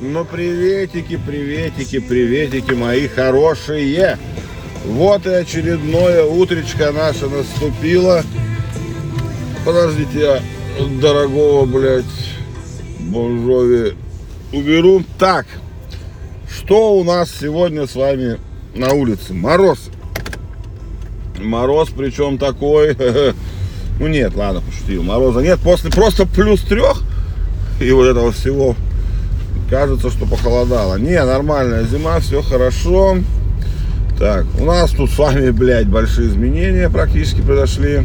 Ну, приветики, приветики, приветики, мои хорошие. Вот и очередное утречко наше наступило. Подождите, я дорогого, блядь, Бонжови уберу. Так, что у нас сегодня с вами на улице? Мороз. Мороз, причем такой... Ну нет, ладно, пошутил. Мороза нет. После просто плюс трех и вот этого всего кажется, что похолодало. Не, нормальная зима, все хорошо. Так, у нас тут с вами, блядь, большие изменения практически произошли.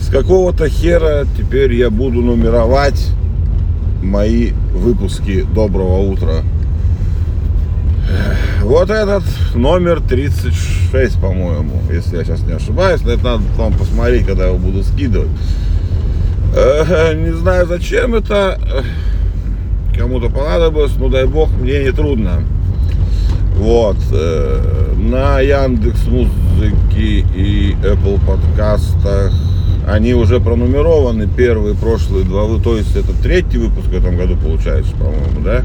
С какого-то хера теперь я буду нумеровать мои выпуски Доброго утра. Вот этот номер 36, по-моему, если я сейчас не ошибаюсь. Но это надо потом посмотреть, когда я его буду скидывать. Э, не знаю, зачем это кому-то понадобилось, ну дай бог, мне не трудно. Вот. Э, на Яндекс Музыке и Apple подкастах они уже пронумерованы, первые, прошлые два, то есть это третий выпуск в этом году получается, по-моему, да?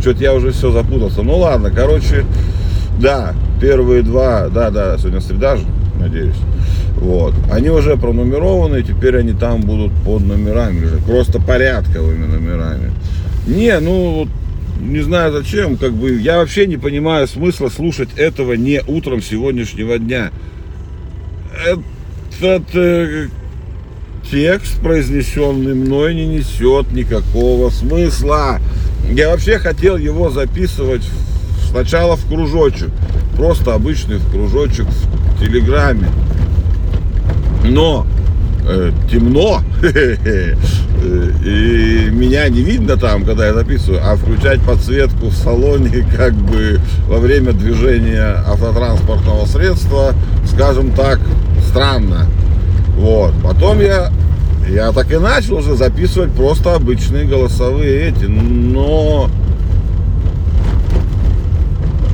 Что-то я уже все запутался. Ну ладно, короче, да, первые два, да, да, сегодня среда же, надеюсь. Вот. Они уже пронумерованы, теперь они там будут под номерами уже, просто порядковыми номерами. Не, ну, не знаю зачем, как бы, я вообще не понимаю смысла слушать этого не утром сегодняшнего дня. Этот э, текст, произнесенный мной, не несет никакого смысла. Я вообще хотел его записывать сначала в кружочек, просто обычный в кружочек в Телеграме. Но э, темно, и меня не видно там, когда я записываю, а включать подсветку в салоне как бы во время движения автотранспортного средства, скажем так, странно. Вот. Потом я, я так и начал уже записывать просто обычные голосовые эти, но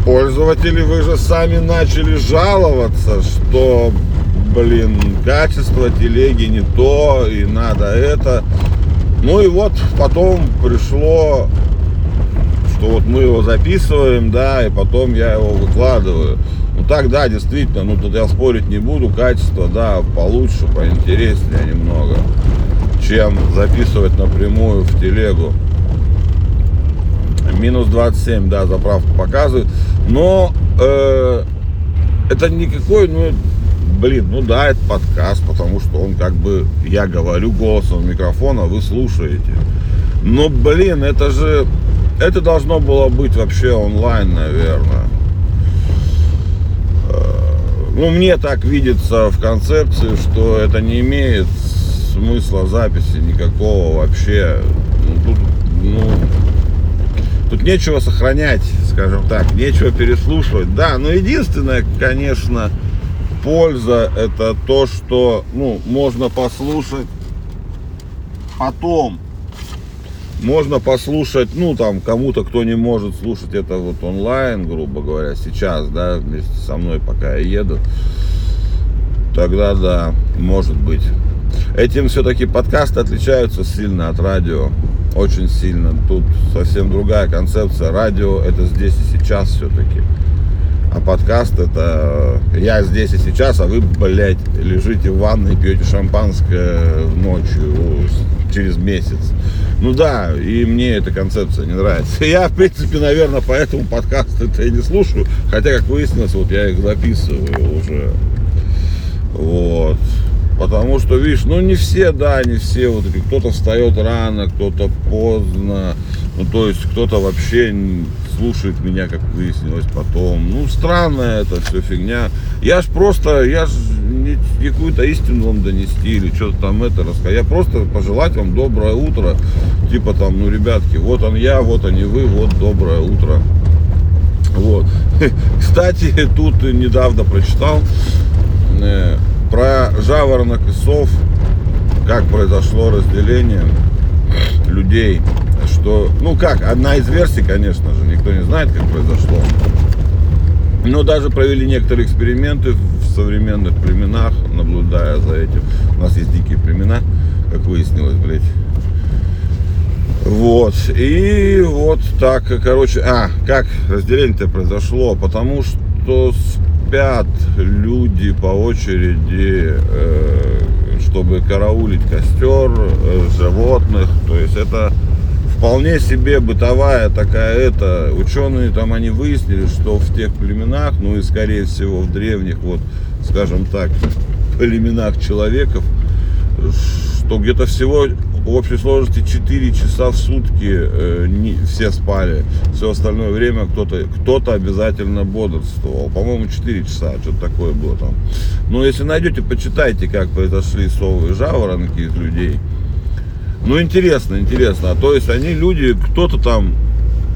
пользователи, вы же сами начали жаловаться, что блин, качество телеги не то, и надо это. Ну и вот потом пришло, что вот мы его записываем, да, и потом я его выкладываю. Ну так, да, действительно, ну тут я спорить не буду, качество, да, получше, поинтереснее немного, чем записывать напрямую в телегу. Минус 27, да, заправку показывает. Но э, это никакой, ну, блин, ну да, это подкаст, потому что он как бы, я говорю голосом микрофона, вы слушаете. Но, блин, это же, это должно было быть вообще онлайн, наверное. Э, ну, мне так видится в концепции, что это не имеет смысла записи никакого вообще. Ну, тут, ну, тут нечего сохранять, скажем так, нечего переслушивать. Да, но единственное, конечно, польза это то, что ну, можно послушать потом. Можно послушать, ну там кому-то, кто не может слушать это вот онлайн, грубо говоря, сейчас, да, вместе со мной, пока я еду. Тогда да, может быть. Этим все-таки подкасты отличаются сильно от радио. Очень сильно. Тут совсем другая концепция. Радио это здесь и сейчас все-таки. А подкаст это я здесь и сейчас, а вы, блядь, лежите в ванной пьете шампанское ночью через месяц. Ну да, и мне эта концепция не нравится. Я, в принципе, наверное, поэтому подкаст это и не слушаю. Хотя, как выяснилось, вот я их записываю уже. Вот. Потому что, видишь, ну не все, да, не все. Вот кто-то встает рано, кто-то поздно. Ну, то есть кто-то вообще слушает меня, как выяснилось потом. Ну, странная это все фигня. Я ж просто, я ж не какую-то истину вам донести или что-то там это рассказать. Я просто пожелать вам доброе утро. Типа там, ну, ребятки, вот он я, вот они вы, вот доброе утро. Вот. Кстати, тут недавно прочитал э, про жаворонок и сов, как произошло разделение людей что, ну как, одна из версий, конечно же, никто не знает, как произошло. Но даже провели некоторые эксперименты в современных племенах, наблюдая за этим. У нас есть дикие племена, как выяснилось, блядь. Вот. И вот так, короче, а, как разделение-то произошло? Потому что спят люди по очереди, э, чтобы караулить костер, э, животных. То есть это вполне себе бытовая такая это. Ученые там они выяснили, что в тех племенах, ну и скорее всего в древних, вот, скажем так, племенах человеков, что где-то всего в общей сложности 4 часа в сутки э, не, все спали. Все остальное время кто-то кто обязательно бодрствовал. По-моему, 4 часа, что-то такое было там. Но если найдете, почитайте, как произошли совы и жаворонки из людей. Ну, интересно, интересно. А то есть они люди, кто-то там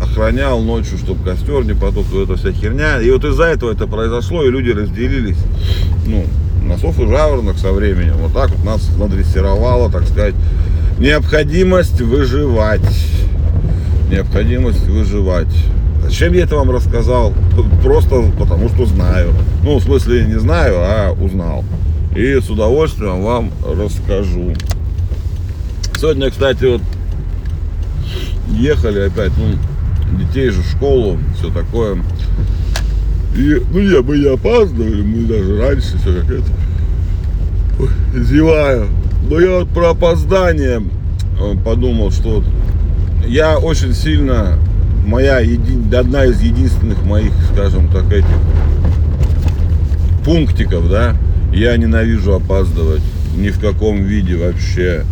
охранял ночью, чтобы костер не потух, вот эта вся херня. И вот из-за этого это произошло, и люди разделились. Ну, на сов и жаворонок со временем. Вот так вот нас надрессировало, так сказать, необходимость выживать. Необходимость выживать. Зачем я это вам рассказал? Просто потому что знаю. Ну, в смысле, не знаю, а узнал. И с удовольствием вам расскажу. Сегодня, кстати, вот ехали опять, ну, детей же в школу, все такое. И, ну, я, мы не опаздывали, мы даже раньше все как это. Ой, зеваю. Но я вот про опоздание подумал, что я очень сильно, моя еди, одна из единственных моих, скажем так, этих пунктиков, да, я ненавижу опаздывать ни в каком виде вообще.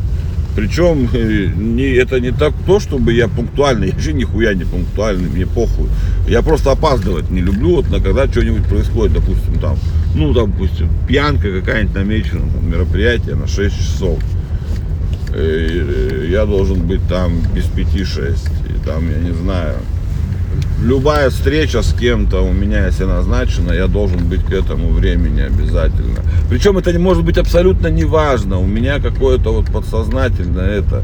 Причем э, не, это не так то, чтобы я пунктуальный, я вообще нихуя не пунктуальный, мне похуй. Я просто опаздывать не люблю, вот на когда что-нибудь происходит, допустим, там, ну, допустим, пьянка какая-нибудь намечена, там, мероприятие на 6 часов. И э, я должен быть там без 5-6. И там, я не знаю, любая встреча с кем-то у меня, если назначена, я должен быть к этому времени обязательно. Причем это не может быть абсолютно неважно. У меня какое-то вот подсознательное это,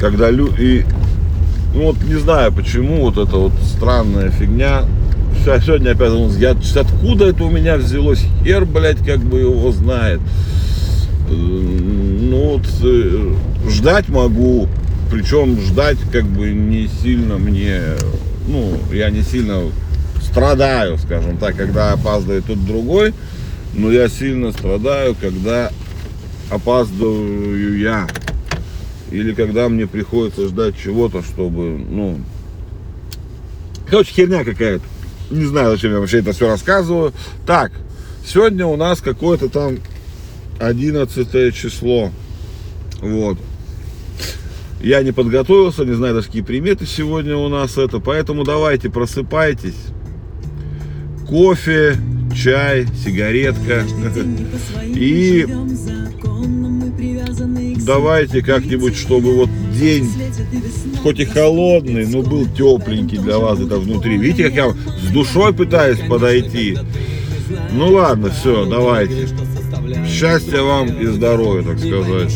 когда люди... Ну вот не знаю почему, вот это вот странная фигня. Сегодня опять думал, я, откуда это у меня взялось? Хер, блядь, как бы его знает. Ну вот э, ждать могу, причем ждать как бы не сильно мне ну, я не сильно страдаю, скажем так, когда опаздывает тот другой, но я сильно страдаю, когда опаздываю я. Или когда мне приходится ждать чего-то, чтобы, ну... Короче, херня какая-то. Не знаю, зачем я вообще это все рассказываю. Так, сегодня у нас какое-то там 11 число. Вот. Я не подготовился, не знаю даже какие приметы сегодня у нас это. Поэтому давайте просыпайтесь. Кофе, чай, сигаретка. И давайте как-нибудь, чтобы вот день, хоть и холодный, но был тепленький для вас это внутри. Видите, как я с душой пытаюсь подойти. Ну ладно, все, давайте. Счастья вам и здоровья, так сказать.